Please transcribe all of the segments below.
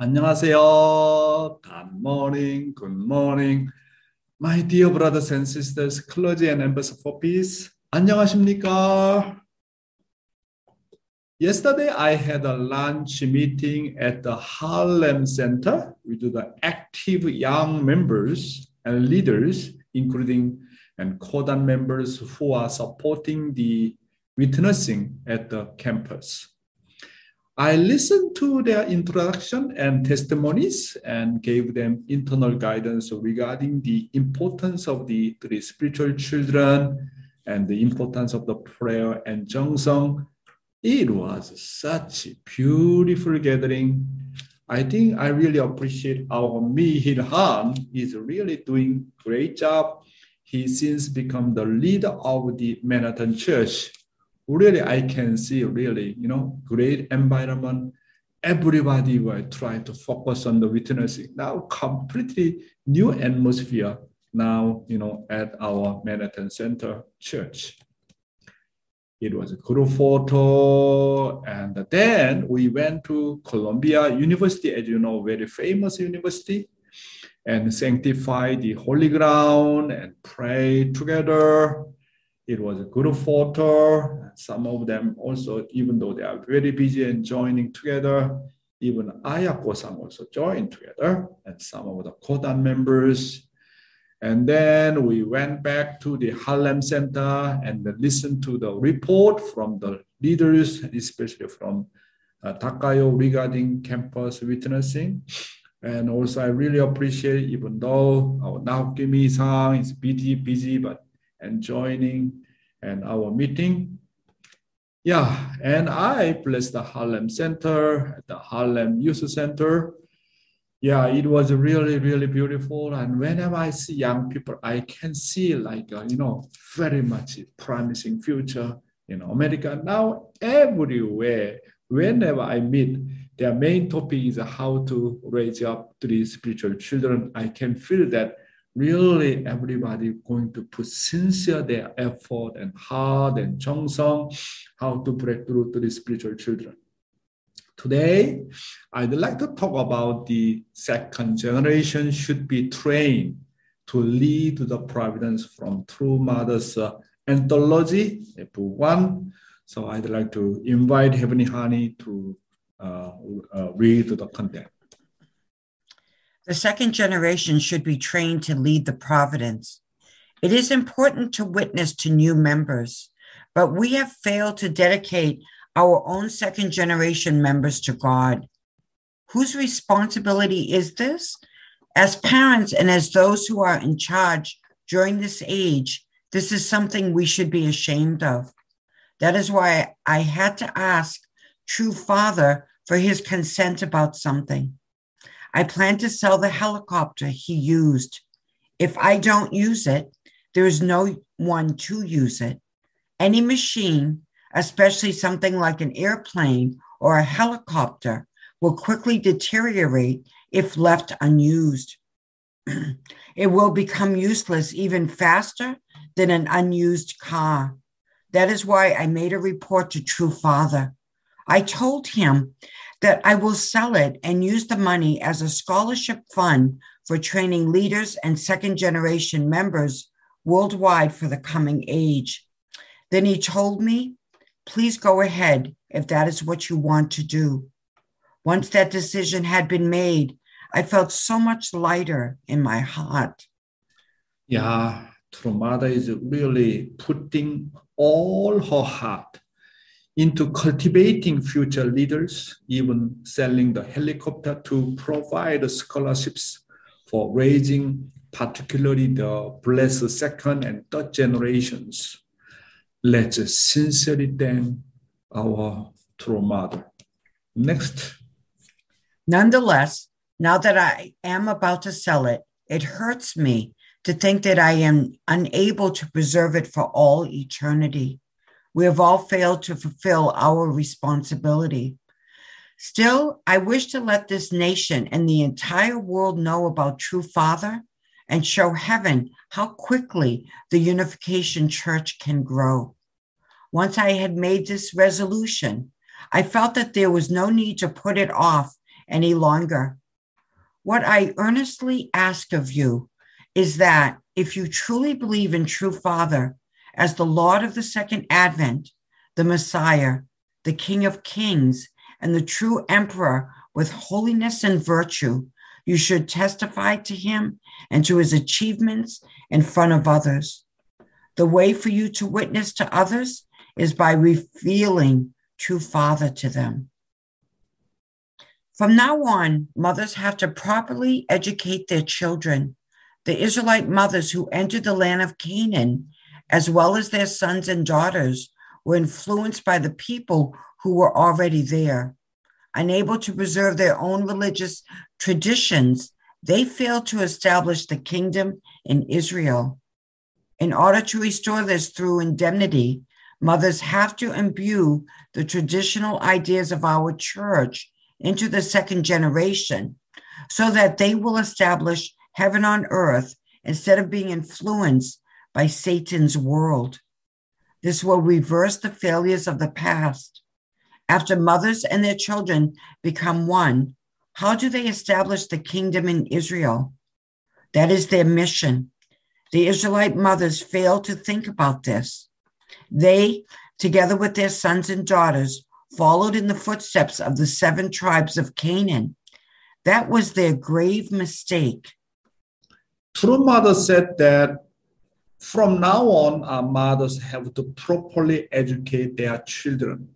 안녕하세요. Good morning. Good morning. My dear brothers and sisters, clergy and members for peace. 안녕하십니까? Yesterday, I had a lunch meeting at the Harlem Center with the active young members and leaders, including and Kodan members who are supporting the witnessing at the campus. I listened to their introduction and testimonies and gave them internal guidance regarding the importance of the three spiritual children and the importance of the prayer and Jeongseong it was such a beautiful gathering. I think I really appreciate our Mi Hil Han. He's really doing great job. He since become the leader of the Manhattan Church. Really, I can see really, you know, great environment. Everybody will try to focus on the witnessing. Now, completely new atmosphere now, you know, at our Manhattan Center Church. It was a group photo. And then we went to Columbia University, as you know, very famous university, and sanctify the holy ground and pray together. It was a group photo. Some of them also, even though they are very busy and joining together, even Ayako-san also joined together, and some of the Kodan members and then we went back to the Harlem Center and listened to the report from the leaders, especially from uh, Takayo regarding campus witnessing. And also, I really appreciate, even though our Naokimi-san is busy, busy, but enjoying and our meeting. Yeah, and I bless the Harlem Center, the Harlem Youth Center, yeah, it was really, really beautiful. And whenever I see young people, I can see like, uh, you know, very much promising future in America. Now, everywhere, whenever I meet, their main topic is how to raise up three spiritual children. I can feel that really everybody going to put sincere their effort and heart and Jeongseong, how to break through to the spiritual children. Today, I'd like to talk about the second generation should be trained to lead the providence from True Mother's uh, anthology, book one. So I'd like to invite Heavenly Honey to uh, uh, read the content. The second generation should be trained to lead the providence. It is important to witness to new members, but we have failed to dedicate our own second generation members to God. Whose responsibility is this? As parents and as those who are in charge during this age, this is something we should be ashamed of. That is why I had to ask True Father for his consent about something. I plan to sell the helicopter he used. If I don't use it, there is no one to use it. Any machine especially something like an airplane or a helicopter, will quickly deteriorate if left unused. it will become useless even faster than an unused car. That is why I made a report to True Father. I told him that I will sell it and use the money as a scholarship fund for training leaders and second generation members worldwide for the coming age. Then he told me Please go ahead if that is what you want to do. Once that decision had been made, I felt so much lighter in my heart. Yeah, True Mother is really putting all her heart into cultivating future leaders, even selling the helicopter to provide scholarships for raising particularly the blessed second and third generations let's sincerely thank our true mother. Next. Nonetheless, now that I am about to sell it, it hurts me to think that I am unable to preserve it for all eternity. We have all failed to fulfill our responsibility. Still, I wish to let this nation and the entire world know about True Father and show heaven how quickly the Unification Church can grow. Once I had made this resolution, I felt that there was no need to put it off any longer. What I earnestly ask of you is that if you truly believe in true Father as the Lord of the second advent, the Messiah, the King of kings, and the true Emperor with holiness and virtue, you should testify to him and to his achievements in front of others. The way for you to witness to others is by revealing true Father to them. From now on, mothers have to properly educate their children. The Israelite mothers who entered the land of Canaan, as well as their sons and daughters, were influenced by the people who were already there. Unable to preserve their own religious traditions, they failed to establish the kingdom in Israel. In order to restore this through indemnity, mothers have to imbue the traditional ideas of our church into the second generation so that they will establish heaven on earth instead of being influenced by Satan's world. This will reverse the failures of the past. After mothers and their children become one, how do they establish the kingdom in Israel? That is their mission. The Israelite mothers fail to think about this. They, together with their sons and daughters, followed in the footsteps of the seven tribes of Canaan. That was their grave mistake. True Mother said that from now on, our mothers have to properly educate their children.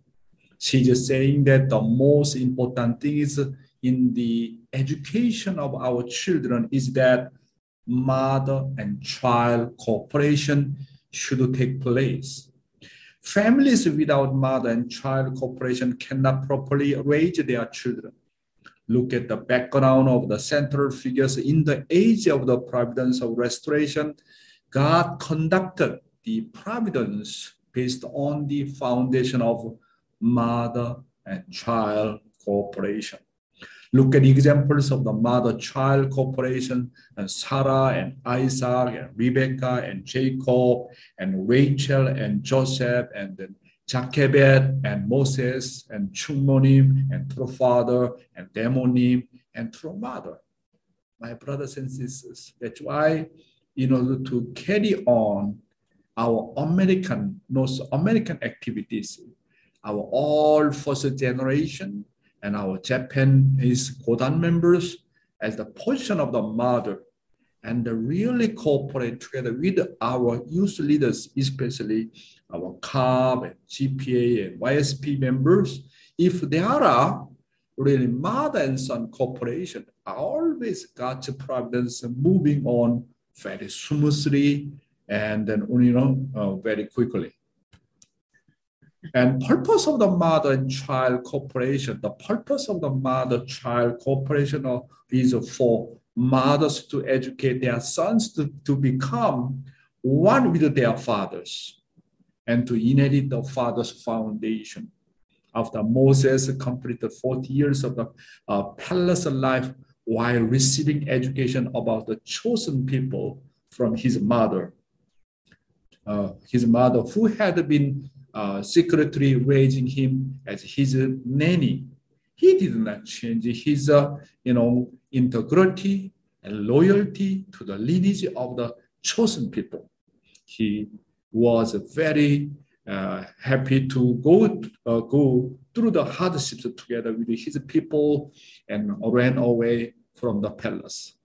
She's saying that the most important thing is in the education of our children is that mother and child cooperation should take place. Families without mother and child cooperation cannot properly raise their children. Look at the background of the central figures in the age of the providence of restoration. God conducted the providence based on the foundation of mother and child cooperation. Look at examples of the mother-child cooperation and Sarah and Isaac and Rebecca and Jacob and Rachel and Joseph and then Jochebed and Moses and Chungmonim and through father and Daemonim and through mother. My brothers and sisters, that's why in order to carry on our American, North American activities, our all first generation and our Japanese Kodan members as the position of the mother and really cooperate together with our youth leaders, especially our CARP and GPA and YSP members. If there are really mother and son cooperation, always God's providence moving on very smoothly and then you know uh, very quickly. And purpose of the mother and child cooperation, the purpose of the mother-child cooperation is for mothers to educate their sons to, to become one with their fathers and to inherit the father's foundation. After Moses completed 40 years of the uh, palace life while receiving education about the chosen people from his mother, uh, his mother who had been uh, secretly raising him as his nanny. He did not change his, uh, you know, integrity and loyalty to the lineage of the chosen people. He was very uh, happy to go uh, go through the hardships together with his people and ran away from the palace.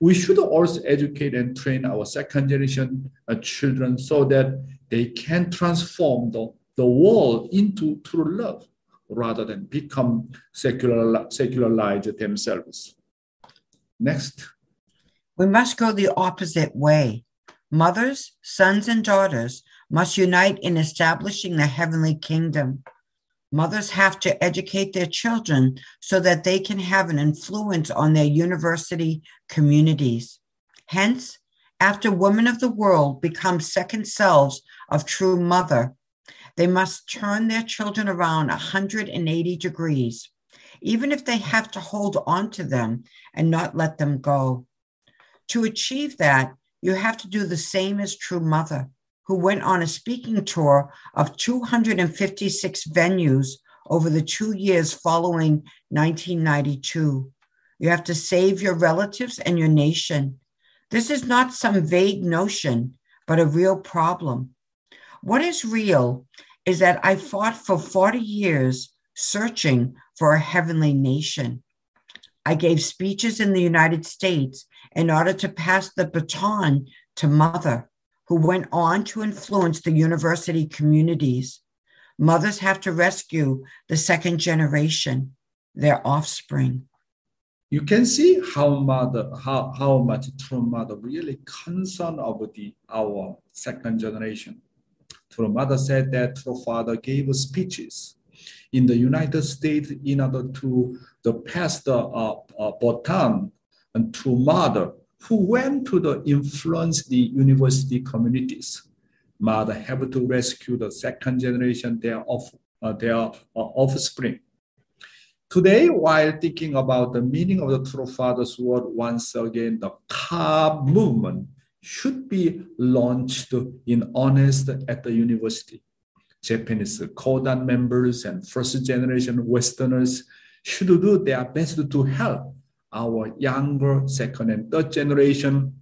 We should also educate and train our second generation uh, children so that they can transform the, the world into true love rather than become secular, secularize themselves. Next. We must go the opposite way. Mothers, sons, and daughters must unite in establishing the heavenly kingdom. Mothers have to educate their children so that they can have an influence on their university communities. Hence, after women of the world become second selves of true mother, they must turn their children around 180 degrees, even if they have to hold on to them and not let them go. To achieve that, you have to do the same as true mother who went on a speaking tour of 256 venues over the two years following 1992. You have to save your relatives and your nation. This is not some vague notion, but a real problem. What is real is that I fought for 40 years searching for a heavenly nation. I gave speeches in the United States in order to pass the baton to Mother, who went on to influence the university communities. Mothers have to rescue the second generation, their offspring. You can see how mother how, how much true mother really concerned about the our second generation. True mother said that true father gave speeches in the United States in order to the pass the uh, uh, and to mother who went to the influence the university communities. Mother have to rescue the second generation, their, of, uh, their uh, offspring. Today, while thinking about the meaning of the true father's word, once again, the CARP movement should be launched in earnest at the university. Japanese Kodan members and first generation Westerners should do their best to help our younger second and third generation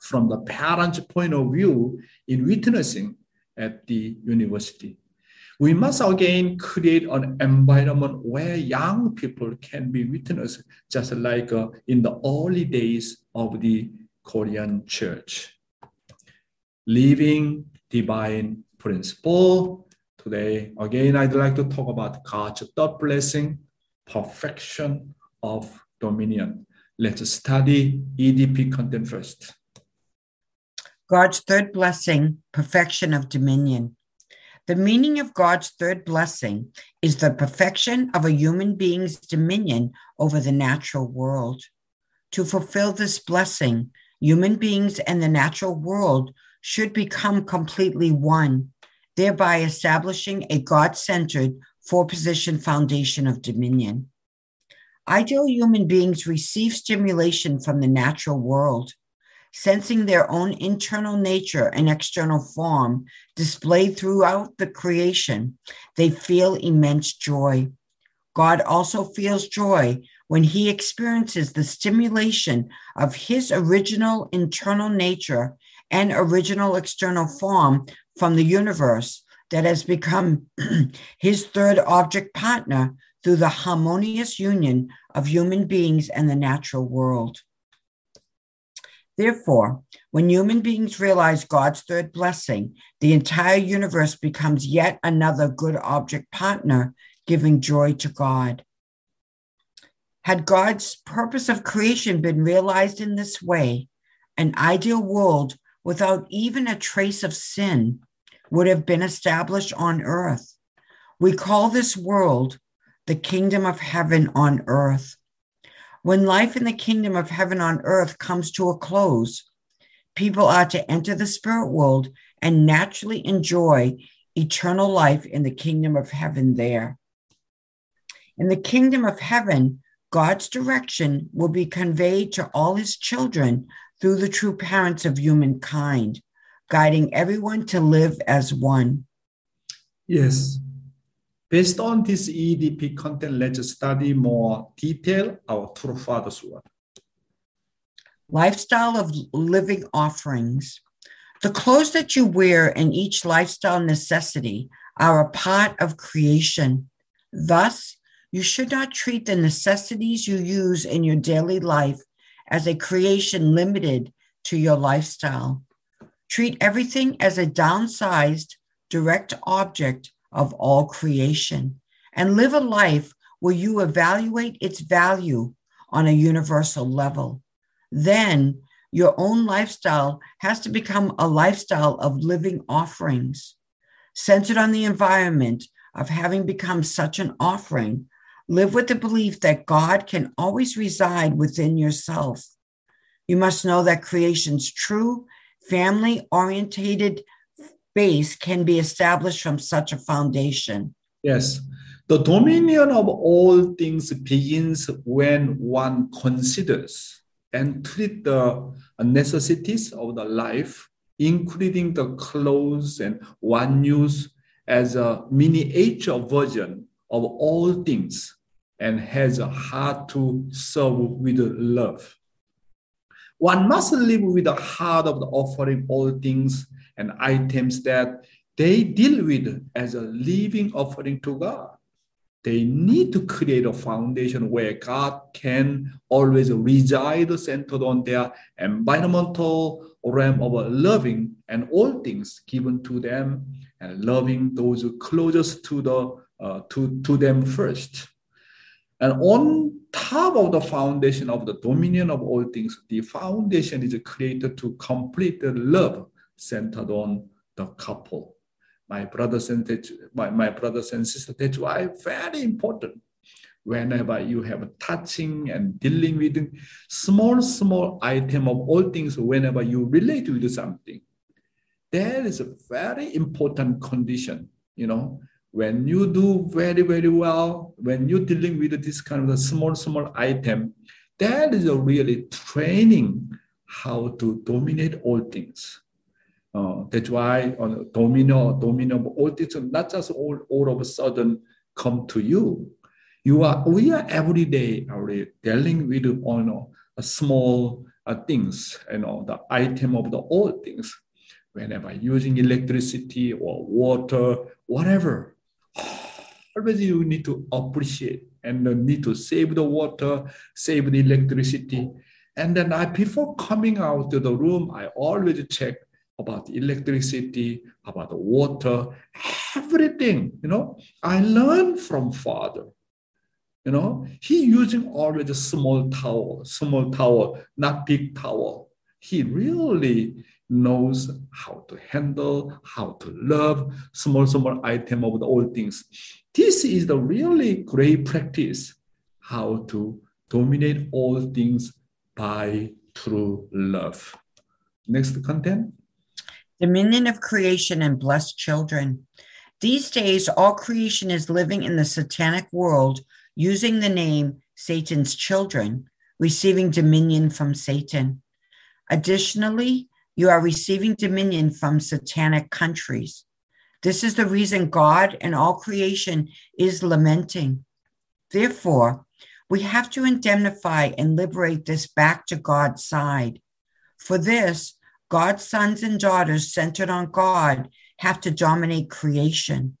from the parent's point of view in witnessing at the university. We must again create an environment where young people can be witnessed, just like uh, in the early days of the Korean church. Living divine principle. Today, again, I'd like to talk about God's third blessing, perfection of dominion. Let's study EDP content first. God's third blessing, perfection of dominion. The meaning of God's third blessing is the perfection of a human being's dominion over the natural world. To fulfill this blessing, human beings and the natural world should become completely one, thereby establishing a God centered four position foundation of dominion. Ideal human beings receive stimulation from the natural world, sensing their own internal nature and external form displayed throughout the creation. They feel immense joy. God also feels joy when he experiences the stimulation of his original internal nature and original external form from the universe that has become his third object partner through the harmonious union of human beings and the natural world. Therefore, when human beings realize God's third blessing, the entire universe becomes yet another good object partner, giving joy to God. Had God's purpose of creation been realized in this way, an ideal world without even a trace of sin would have been established on earth. We call this world the kingdom of heaven on earth. When life in the kingdom of heaven on earth comes to a close, people are to enter the spirit world and naturally enjoy eternal life in the kingdom of heaven there. In the kingdom of heaven, God's direction will be conveyed to all his children through the true parents of humankind, guiding everyone to live as one. Yes, Based on this EDP content, let's study more detail our True Father's word. Lifestyle of living offerings. The clothes that you wear and each lifestyle necessity are a part of creation. Thus, you should not treat the necessities you use in your daily life as a creation limited to your lifestyle. Treat everything as a downsized, direct object of all creation and live a life where you evaluate its value on a universal level. Then your own lifestyle has to become a lifestyle of living offerings, centered on the environment of having become such an offering. Live with the belief that God can always reside within yourself. You must know that creation's true, family orientated base can be established from such a foundation. Yes. The dominion of all things begins when one considers and treat the necessities of the life, including the clothes and one use as a miniature version of all things and has a heart to serve with love. One must live with the heart of the offering all things and items that they deal with as a living offering to God. They need to create a foundation where God can always reside centered on their environmental realm of loving and all things given to them and loving those closest to the uh, to, to them first. And on top of the foundation of the dominion of all things, the foundation is created to complete the love centered on the couple. My brothers and my, my brothers and sisters, that's why very important. Whenever you have touching and dealing with small, small item of all things, whenever you relate with something, that is a very important condition, you know. When you do very, very well, when you're dealing with this kind of a small, small item, that is a really training how to dominate all things. Uh, that's why on uh, domino, domino all things, not just all, all of a sudden come to you. You are, we are every day already dealing with you know, a small uh, things, you know, the item of the all things whenever using electricity or water, whatever. Always you need to appreciate and need to save the water, save the electricity. And then I, before coming out to the room, I always check about the electricity, about the water, everything, you know. I learned from father. You know, he using always a small tower, small tower, not big tower. He really knows how to handle, how to love small, small item of the old things. This is the really great practice, how to dominate all things by true love. Next content. Dominion of creation and blessed children. These days, all creation is living in the satanic world using the name Satan's children, receiving dominion from Satan. Additionally, you are receiving dominion from satanic countries. This is the reason God and all creation is lamenting. Therefore, we have to indemnify and liberate this back to God's side. For this, God's sons and daughters centered on God have to dominate creation.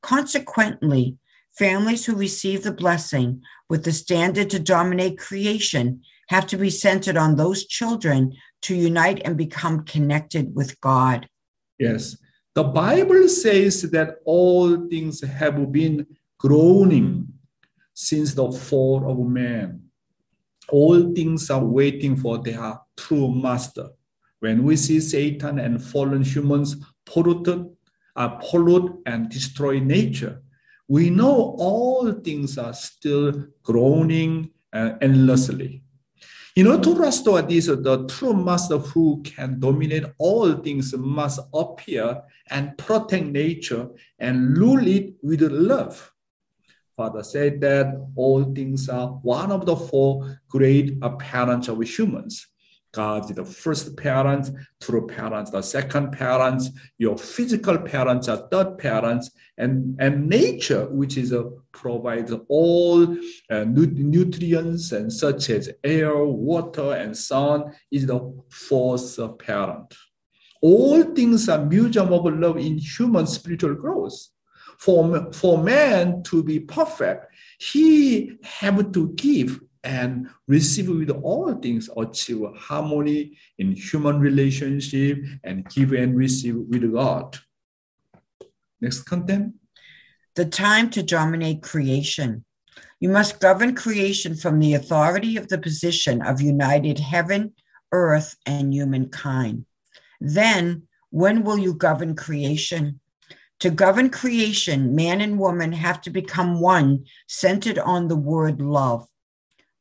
Consequently, families who receive the blessing with the standard to dominate creation have to be centered on those children to unite and become connected with God. Yes. The Bible says that all things have been groaning since the fall of man. All things are waiting for their true master. When we see Satan and fallen humans polluted, uh, pollute and destroy nature, we know all things are still groaning uh, endlessly. In order to restore this, the true master who can dominate all things must appear and protect nature and rule it with love. Father said that all things are one of the four great parents of humans. God the first parent, true parents, the second parents, your physical parents are third parents, and, and nature, which is a, provides all uh, nutrients and such as air, water, and sun, is the fourth parent. All things are museum of love in human spiritual growth. For, for man to be perfect, he have to give and receive with all things, achieve harmony in human relationship and give and receive with God. Next content. The time to dominate creation. You must govern creation from the authority of the position of united heaven, earth, and humankind. Then, when will you govern creation? To govern creation, man and woman have to become one, centered on the word love.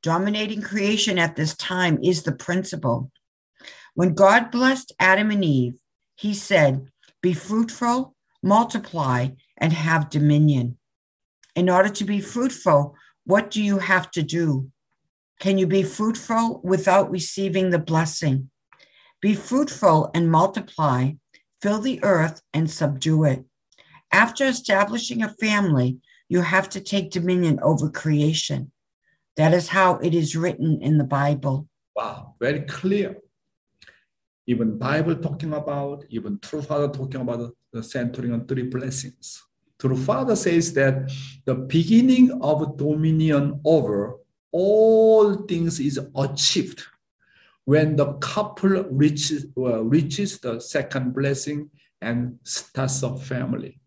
Dominating creation at this time is the principle. When God blessed Adam and Eve, he said, Be fruitful, multiply, and have dominion. In order to be fruitful, what do you have to do? Can you be fruitful without receiving the blessing? Be fruitful and multiply, fill the earth and subdue it. After establishing a family, You have to take dominion over creation. That is how it is written in the Bible. Wow, very clear. Even Bible talking about, even True Father talking about the centering on three blessings. True Father says that the beginning of dominion over all things is achieved when the couple reaches, uh, reaches the second blessing and starts a family.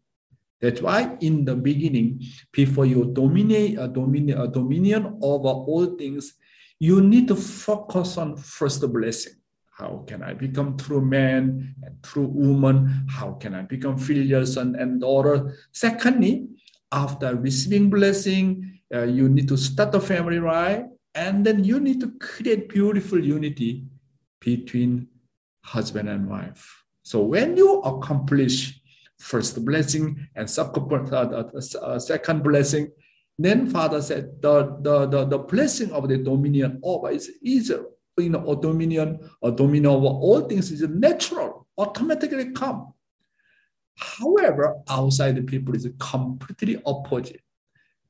That's why in the beginning, before you dominate a uh, dominion, uh, dominion over all things, you need to focus on first blessing. How can I become true man and true woman? How can I become filial son and daughter? Secondly, after receiving blessing, uh, you need to start a family, right? And then you need to create beautiful unity between husband and wife. So when you accomplish first blessing and second, uh, uh, second blessing, then Father said the, the, the, the blessing of the dominion over is easier. You know, a dominion, a dominion over all things is natural, automatically come. However, outside the people is completely opposite.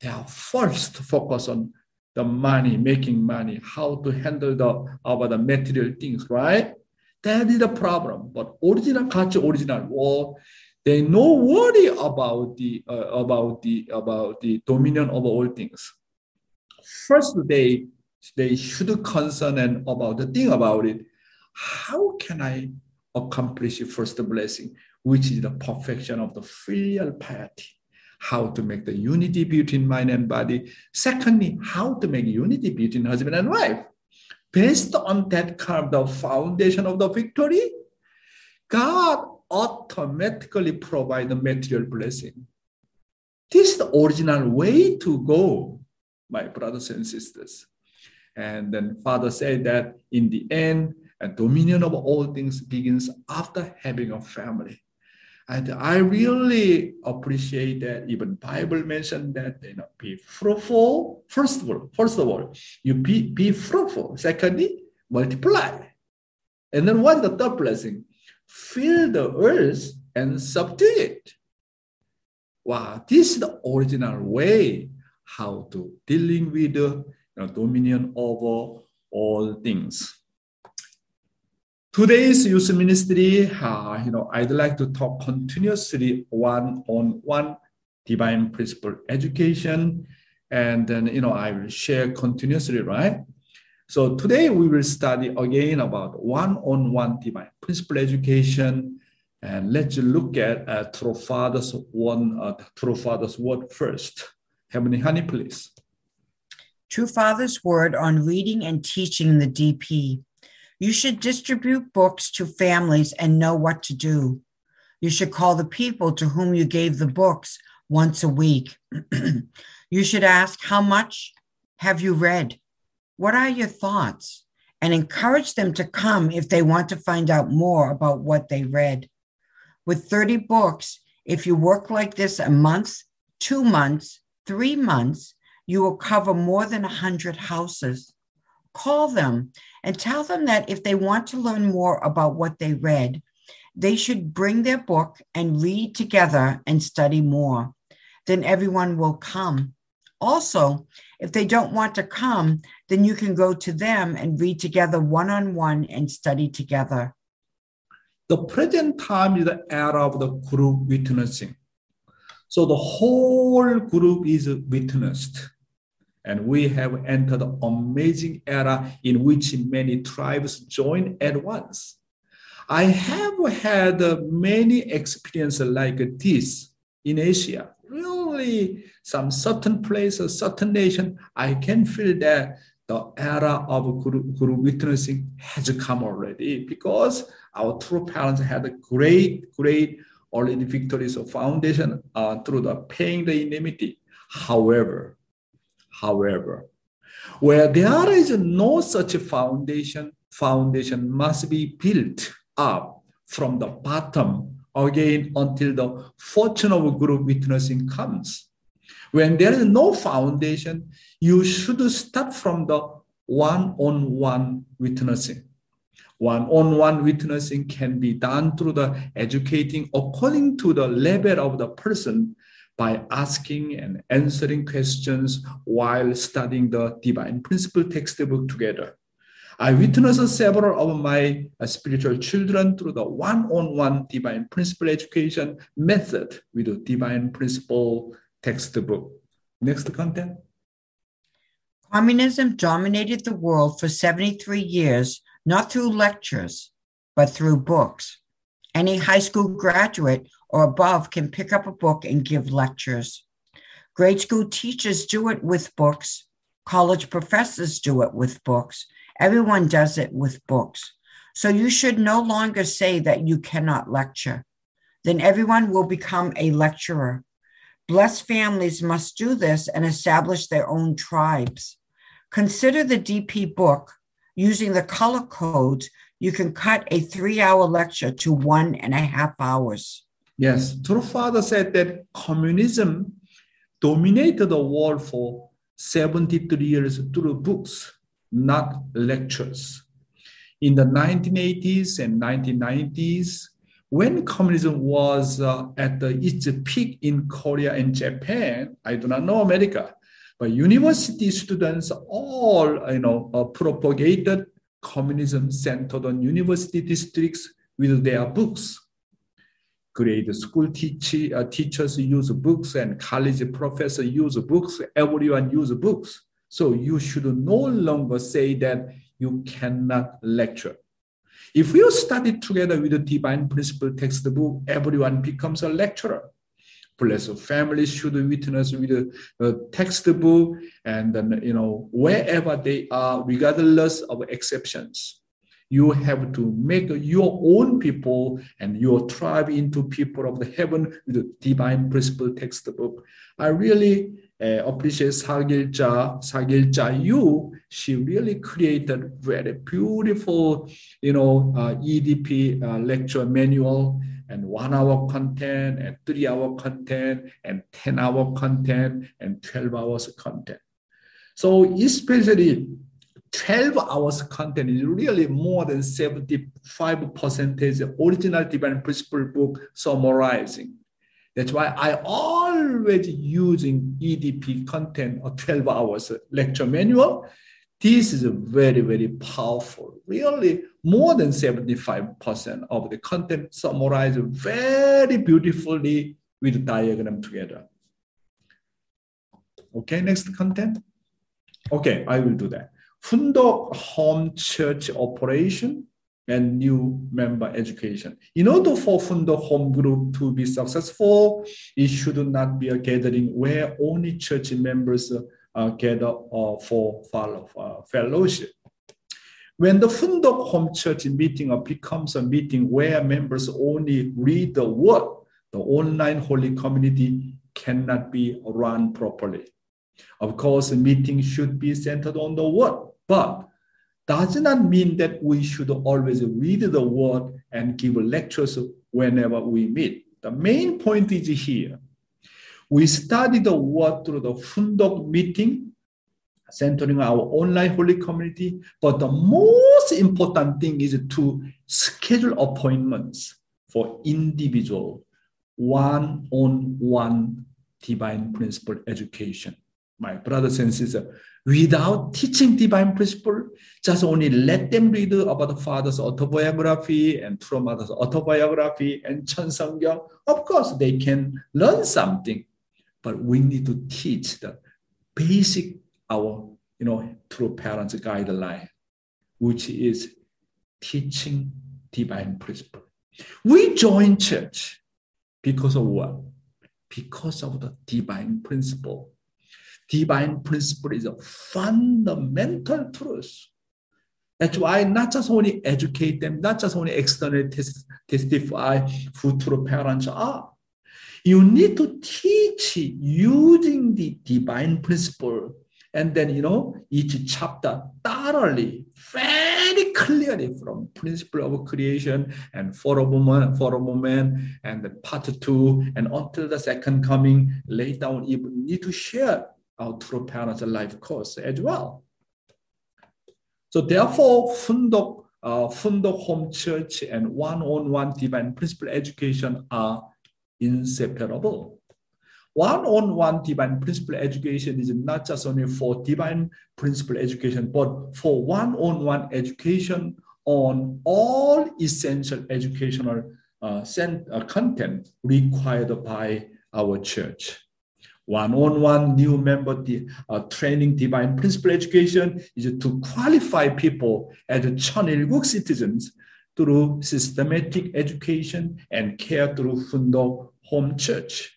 They are first focus on the money, making money, how to handle the about the material things, right? That is the problem. But original culture, original world, they no worry about the uh, about the about the dominion of all things. First, they they should concern and about the thing about it. How can I accomplish the first blessing, which is the perfection of the filial piety? How to make the unity between mind and body. Secondly, how to make unity between husband and wife. Based on that kind of the foundation of the victory, God automatically provide the material blessing. This is the original way to go, my brothers and sisters. And then Father said that in the end, a dominion of all things begins after having a family. And I really appreciate that even Bible mentioned that you know be fruitful. First of all, first of all, you be, be fruitful. Secondly, multiply. And then what is the third blessing? Fill the earth and subdue it. Wow, this is the original way how to dealing with the you know, dominion over all things. Today's youth ministry, uh, you know, I'd like to talk continuously one-on-one divine principle education, and then you know I will share continuously, right? So today we will study again about one-on-one divine principle education. And let's look at uh, True Father's one, uh, True Father's word first. Heavenly Honey, please. True Father's word on reading and teaching the DP. You should distribute books to families and know what to do. You should call the people to whom you gave the books once a week. you should ask, How much have you read? What are your thoughts? And encourage them to come if they want to find out more about what they read. With 30 books, if you work like this a month, two months, three months, you will cover more than 100 houses. Call them and tell them that if they want to learn more about what they read, they should bring their book and read together and study more. Then everyone will come. Also, if they don't want to come, then you can go to them and read together one on one and study together. The present time is the era of the group witnessing. So the whole group is witnessed. And we have entered an amazing era in which many tribes join at once. I have had many experiences like this in Asia. Really some certain place, a certain nation, I can feel that the era of guru, guru witnessing has come already because our true parents had a great, great already victories of foundation uh, through the paying the indemnity. However, however, where there is no such foundation, foundation must be built up from the bottom again until the fortune of group witnessing comes. When there is no foundation, you should start from the one-on-one witnessing. One-on-one witnessing can be done through the educating according to the level of the person, by asking and answering questions while studying the Divine Principle textbook together. I witnessed several of my uh, spiritual children through the one-on-one divine principle education method with the divine principle textbook. Next content. Communism dominated the world for 73 years, not through lectures, but through books. Any high school graduate or above can pick up a book and give lectures. Grade school teachers do it with books. College professors do it with books. Everyone does it with books. So you should no longer say that you cannot lecture. Then everyone will become a lecturer. Blessed families must do this and establish their own tribes. Consider the DP book. Using the color codes, you can cut a three hour lecture to one and a half hours. Yes, True Father said that communism dominated the world for 73 years through books, not lectures. In the 1980s and 1990s, when communism was uh, at the, its peak in Korea and Japan, I do not know America, but university students all you know uh, propagated communism centered on university districts with their books. Grade school teach, uh, teachers use books and college professors use books. Everyone use books. So you should no longer say that you cannot lecture. If you study together with the divine principle textbook, everyone becomes a lecturer. Blessed families should witness with the textbook and then, you know, wherever they are, regardless of exceptions. You have to make your own people and your tribe into people of the heaven with the divine principle textbook. I really uh, appreciate Sagilja, Sagilja Yu. She really created very beautiful, you know, uh, EDP uh, lecture manual and one hour content and three hour content and 10 hour content and 12 hours content. So especially 12 hours content is really more than 75 percentage original divine principle book summarizing. That's why I always using EDP content or 12 hours lecture manual. This is very, very powerful. Really, more than 75% of the content summarized very beautifully with diagram together. Okay, next content. Okay, I will do that. Hoondok Home Church Operation and new member education. In order for Fundo Home Group to be successful, it should not be a gathering where only church members uh, gather uh, for follow, uh, fellowship. When the Fundo Home Church meeting becomes a meeting where members only read the word, the online holy community cannot be run properly. Of course, the meeting should be centered on the word, but does not mean that we should always read the word and give lectures whenever we meet. The main point is here. We study the word through the Hoondok meeting, centering our online holy community. But the most important thing is to schedule appointments for individual one-on-one divine principle education. My brothers and sisters, without teaching divine principle, just only let them read about the father's autobiography and true mother's autobiography and Cheon Seong Gyeong. Of course, they can learn something, but we need to teach the basic our you know true parents guideline, which is teaching divine principle. We join church because of what? Because of the divine principle divine principle is a fundamental truth. That's why not just only educate them, not just only externally test, testify who true parents are. You need to teach using the divine principle. And then, you know, each chapter thoroughly, very clearly from principle of creation and for a woman, for a moment, and the part two, and until the second coming, lay down, you need to share our true parents life course as well. So therefore, Hoondok, uh, Hoondok Home Church and one-on-one divine principle education are inseparable. one-on-one divine principle education is not just only for divine principle education, but for one-on-one education on all essential educational uh, uh, content required by our church one-on-one new member de- uh, training divine principle education is to qualify people as 천일국 citizens through systematic education and care through Hoondok Home Church.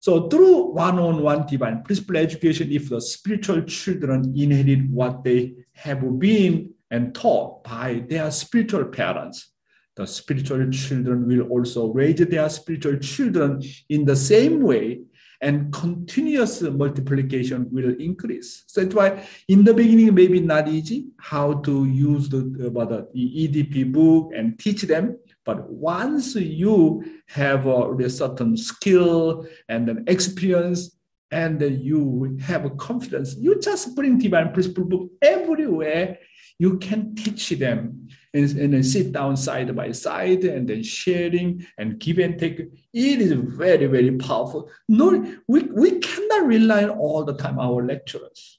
So through one-on-one divine principle education, if the spiritual children inherit what they have been and taught by their spiritual parents, the spiritual children will also raise their spiritual children in the same way and continuous multiplication will increase. So that's why in the beginning, maybe not easy how to use the, uh, the EDP book and teach them. But once you have a certain skill and an experience, and you have a confidence, you just bring divine principle book everywhere. You can teach them and, and then sit down side by side and then sharing and give and take. It is very, very powerful. No, we, we cannot rely on all the time our lecturers.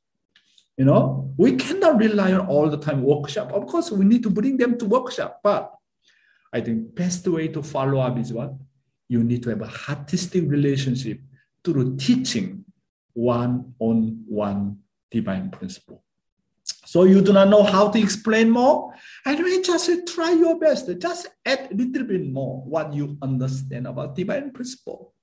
You know, we cannot rely on all the time workshop. Of course, we need to bring them to workshop, but I think best way to follow up is what? You need to have a artistic relationship through teaching one-on-one divine principle. So you do not know how to explain more? Anyway, just try your best. Just add a little bit more what you understand about divine principle.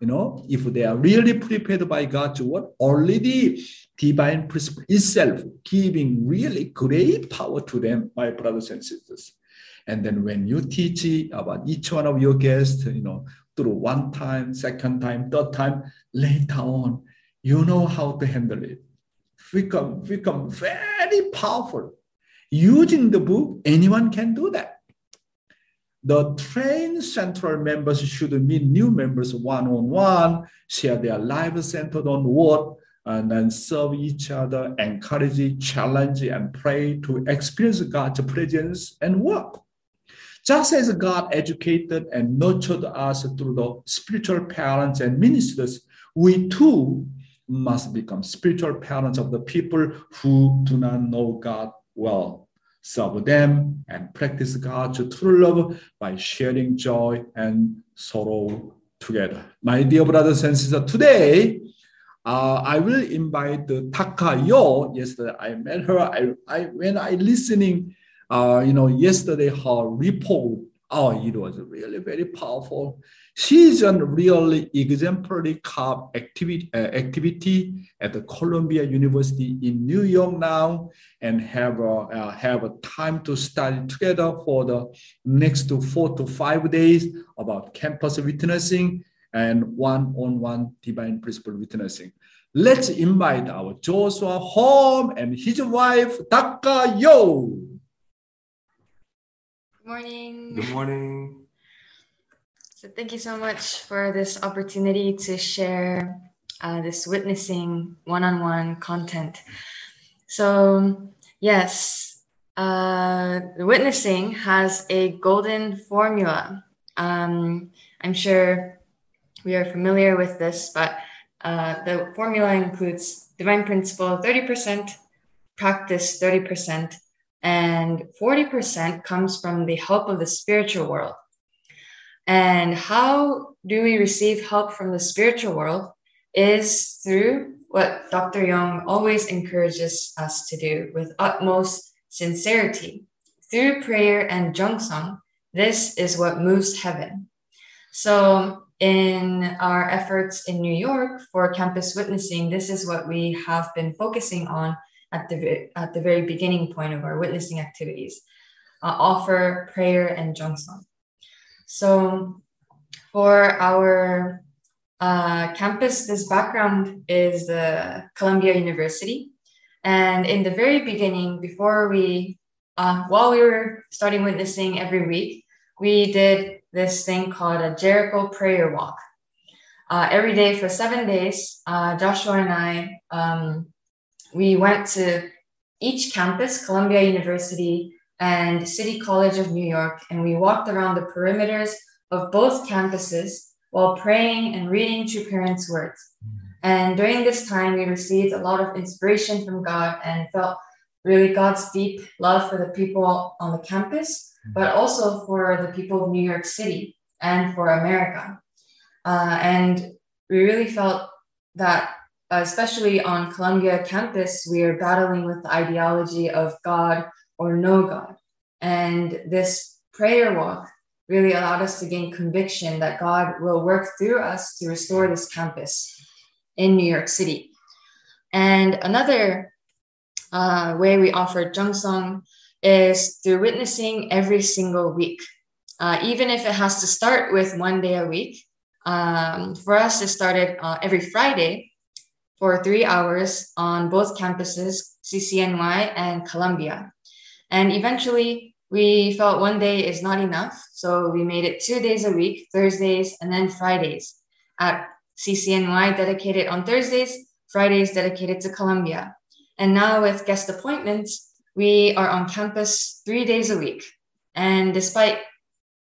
You know, if they are really prepared by God's word, already divine principle itself giving really great power to them, my brothers and sisters. And then when you teach about each one of your guests, you know, through one time, second time, third time, later on, you know how to handle it. Become, become very powerful. Using the book, anyone can do that. The trained central members should meet new members one on one, share their lives centered on what, and then serve each other, encourage, challenge, and pray to experience God's presence and work. Just as God educated and nurtured us through the spiritual parents and ministers, we too must become spiritual parents of the people who do not know God well. Serve them and practice God's true love by sharing joy and sorrow together. My dear brothers and sisters, today uh, I will invite Takayo. Yesterday I met her. I, I when I listening uh, you know, yesterday her report, oh, it was really very powerful. She's a really exemplary CARP activity, uh, activity at the Columbia University in New York now, and have a, uh, have a time to study together for the next to four to five days about campus witnessing and one-on-one divine principle witnessing. Let's invite our Joshua home and his wife, Takayo. Good morning. Good morning. So, thank you so much for this opportunity to share uh, this witnessing one on one content. So, yes, uh, witnessing has a golden formula. Um, I'm sure we are familiar with this, but uh, the formula includes divine principle 30%, practice 30%, and 40% comes from the help of the spiritual world. And how do we receive help from the spiritual world is through what Dr. Yong always encourages us to do with utmost sincerity. Through prayer and jungsang, this is what moves heaven. So, in our efforts in New York for campus witnessing, this is what we have been focusing on at the, at the very beginning point of our witnessing activities, uh, offer prayer and jungsang. So for our uh, campus, this background is the Columbia University. And in the very beginning, before we, uh, while we were starting witnessing every week, we did this thing called a Jericho prayer walk. Uh, every day for seven days, uh, Joshua and I um, we went to each campus, Columbia University and City College of New York, and we walked around the perimeters of both campuses while praying and reading True Parents' words. And during this time, we received a lot of inspiration from God and felt really God's deep love for the people on the campus, but also for the people of New York City and for America. Uh, and we really felt that, especially on Columbia campus, we are battling with the ideology of God or no God. And this prayer walk really allowed us to gain conviction that God will work through us to restore this campus in New York City. And another uh, way we offer Jeongsong is through witnessing every single week. Uh, even if it has to start with one day a week, um, for us, it started uh, every Friday for three hours on both campuses, CCNY and Columbia. And eventually, we felt one day is not enough. So we made it two days a week, Thursdays and then Fridays at CCNY dedicated on Thursdays, Fridays dedicated to Columbia. And now with guest appointments, we are on campus three days a week. And despite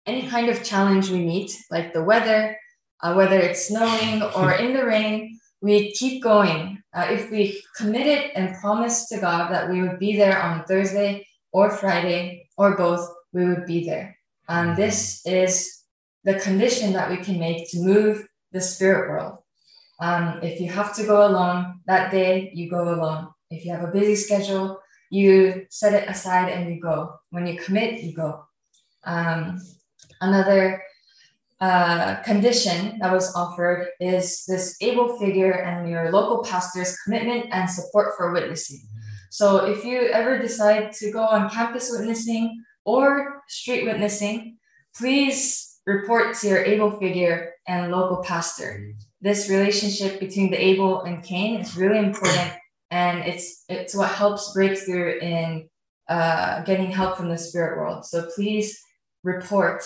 any kind of challenge we meet, like the weather, uh, whether it's snowing or in the rain, we keep going. Uh, if we committed and promised to God that we would be there on Thursday or Friday or both, we would be there. And this is the condition that we can make to move the spirit world. Um, if you have to go alone that day, you go alone. If you have a busy schedule, you set it aside and you go. When you commit, you go. Um, another uh, condition that was offered is this Abel figure and your local pastor's commitment and support for witnessing. So if you ever decide to go on campus witnessing or street witnessing, please report to your Abel figure and local pastor. This relationship between the Abel and Cain is really important, and it's it's what helps break through in uh, getting help from the spirit world. So please report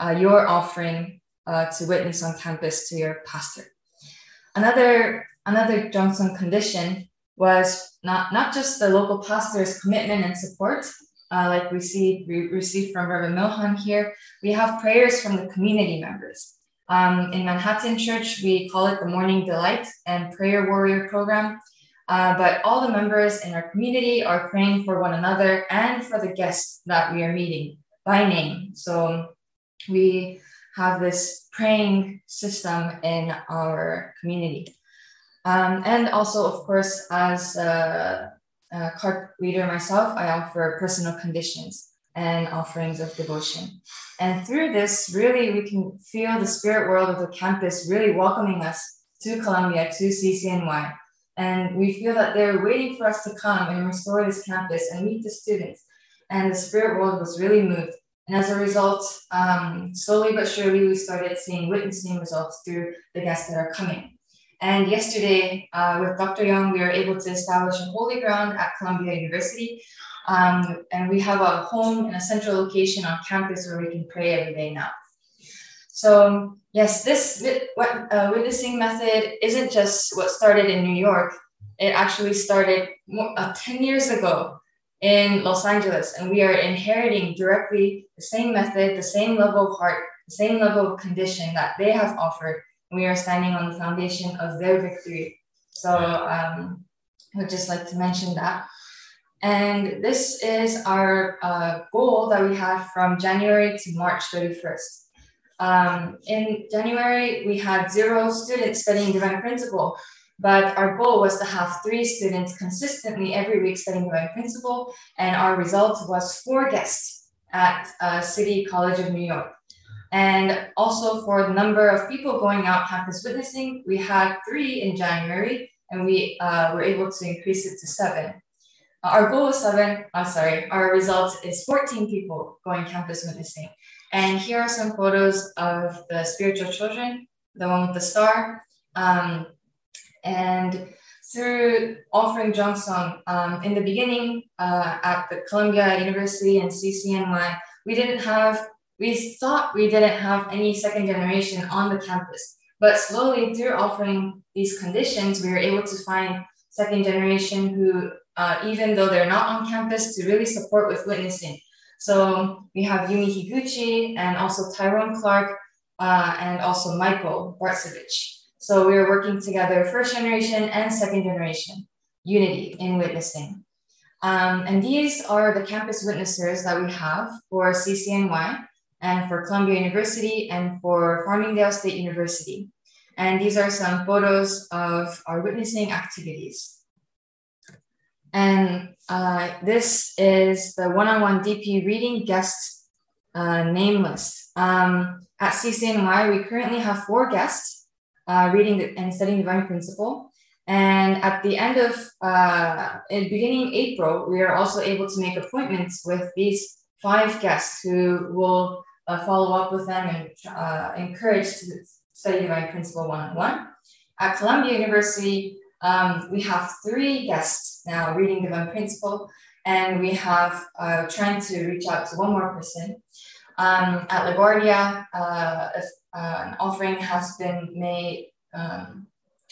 uh, your offering uh, to witness on campus to your pastor. Another another Jeongsong condition was not not just the local pastor's commitment and support, uh, like we see we received from Reverend Milhan here. We have prayers from the community members. Um, in Manhattan Church, we call it the Morning Delight and Prayer Warrior Program. Uh, but all the members in our community are praying for one another and for the guests that we are meeting by name. So we have this praying system in our community. Um, and also, of course, as a, a CARP leader myself, I offer personal conditions and offerings of devotion. And through this, really, we can feel the spirit world of the campus really welcoming us to Columbia, to CCNY. And we feel that they're waiting for us to come and restore this campus and meet the students. And the spirit world was really moved. And as a result, um, slowly but surely, we started seeing witnessing results through the guests that are coming. And yesterday, uh, with Dr. Yong, we were able to establish a holy ground at Columbia University. Um, and we have a home in a central location on campus where we can pray every day now. So, yes, this uh, witnessing method isn't just what started in New York. It actually started uh, 10 years ago in Los Angeles, and we are inheriting directly the same method, the same level of heart, the same level of condition that they have offered. And We are standing on the foundation of their victory. So um, I would just like to mention that. And this is our uh, goal that we had from January to March 31st. Um, in January, we had zero students studying Divine Principle, but our goal was to have three students consistently every week studying Divine Principle, and our result was four guests at uh, City College of New York. And also for the number of people going out campus witnessing, we had three in January, and we uh, were able to increase it to seven. Our goal is seven, uh, sorry, our result is 14 people going campus witnessing. And here are some photos of the spiritual children, the one with the star. Um, and through offering Jeongsong, um, in the beginning uh, at the Columbia University and CCNY, we didn't have, we thought we didn't have any second generation on the campus. But slowly, through offering these conditions, we were able to find second generation who, uh, even though they're not on campus, to really support with witnessing. So we have Yumi Higuchi and also Tyrone Clark uh, and also Michael Bartsevich. So we are working together, first generation and second generation, unity in witnessing. Um, and these are the campus witnessers that we have for CCNY and for Columbia University and for Farmingdale State University. And these are some photos of our witnessing activities. And uh, this is the one-on-one DP reading guest uh, name list. Um, at CCNY, we currently have four guests uh, reading and studying Divine Principle. And at the end of, uh, in beginning April, we are also able to make appointments with these five guests who will uh, follow up with them and uh, encourage to study Divine Principle one-on-one. At Columbia University, um, we have three guests now reading Divine Principle, and we have uh, trying to reach out to one more person. Um, at LaGuardia, uh, an offering has been made um,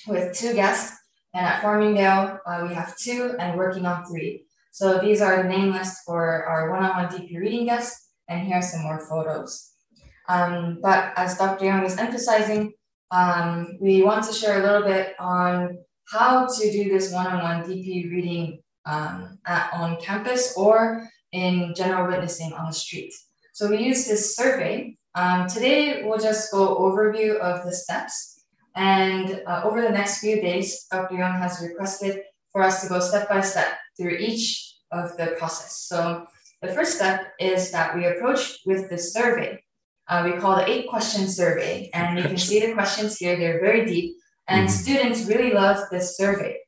with two guests and at Farmingdale, uh, we have two and working on three. So these are the name lists for our one-on-one DP reading guests, and here are some more photos. Um, but as Dr. Yong is emphasizing, um, we want to share a little bit on how to do this one-on-one DP reading um, at, on campus or in general witnessing on the street. So we use this survey. Um, today, we'll just go overview of the steps and uh, over the next few days, Dr. Yong has requested for us to go step by step through each of the process. So the first step is that we approach with the survey. Uh, we call the eight question survey, and you can see the questions here. They're very deep, and mm-hmm. students really love this survey,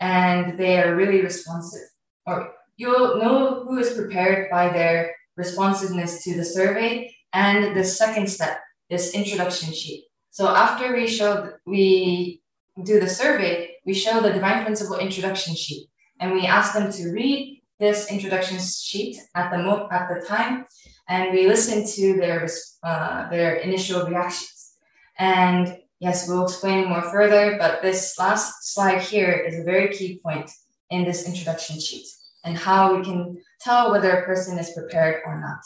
and they are really responsive. Or you'll know who is prepared by their responsiveness to the survey. And the second step, this introduction sheet. So after we show, we do the survey, we show the Divine Principle introduction sheet, and we ask them to read this introduction sheet at the mo- at the time, and we listen to their uh, their initial reactions. And yes, we'll explain more further, but this last slide here is a very key point in this introduction sheet and how we can tell whether a person is prepared or not.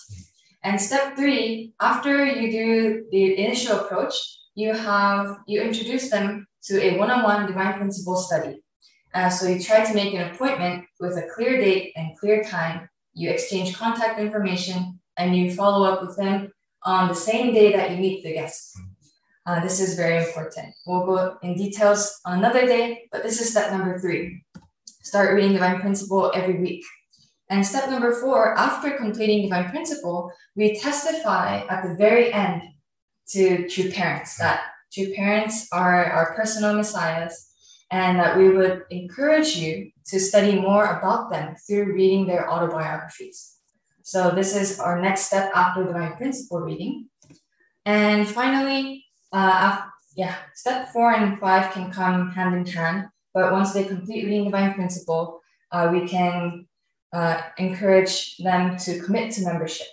And step three, after you do the initial approach, you have you introduce them to a one-on-one divine principle study. Uh, so you try to make an appointment with a clear date and clear time. You exchange contact information and you follow up with them on the same day that you meet the guest. Uh, this is very important. We'll go in details on another day, but this is step number three. Start reading Divine Principle every week. And step number four, after completing Divine Principle, we testify at the very end to true parents, that true parents are our personal messiahs, and that we would encourage you to study more about them through reading their autobiographies. So, this is our next step after Divine Principle reading. And finally, uh, after, yeah, step four and five can come hand in hand, but once they complete reading Divine Principle, uh, we can uh, encourage them to commit to membership.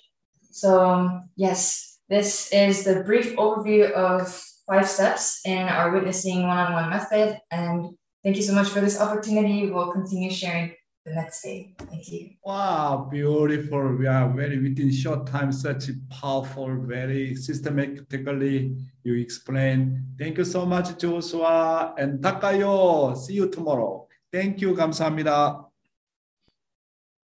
So, yes, this is the brief overview of five steps in our witnessing one-on-one method. And thank you so much for this opportunity. We'll continue sharing the next day. Thank you. Wow, beautiful. We are very within short time, such powerful, very systematically you explain. Thank you so much, Joshua and Takayo. See you tomorrow. Thank you. 감사합니다.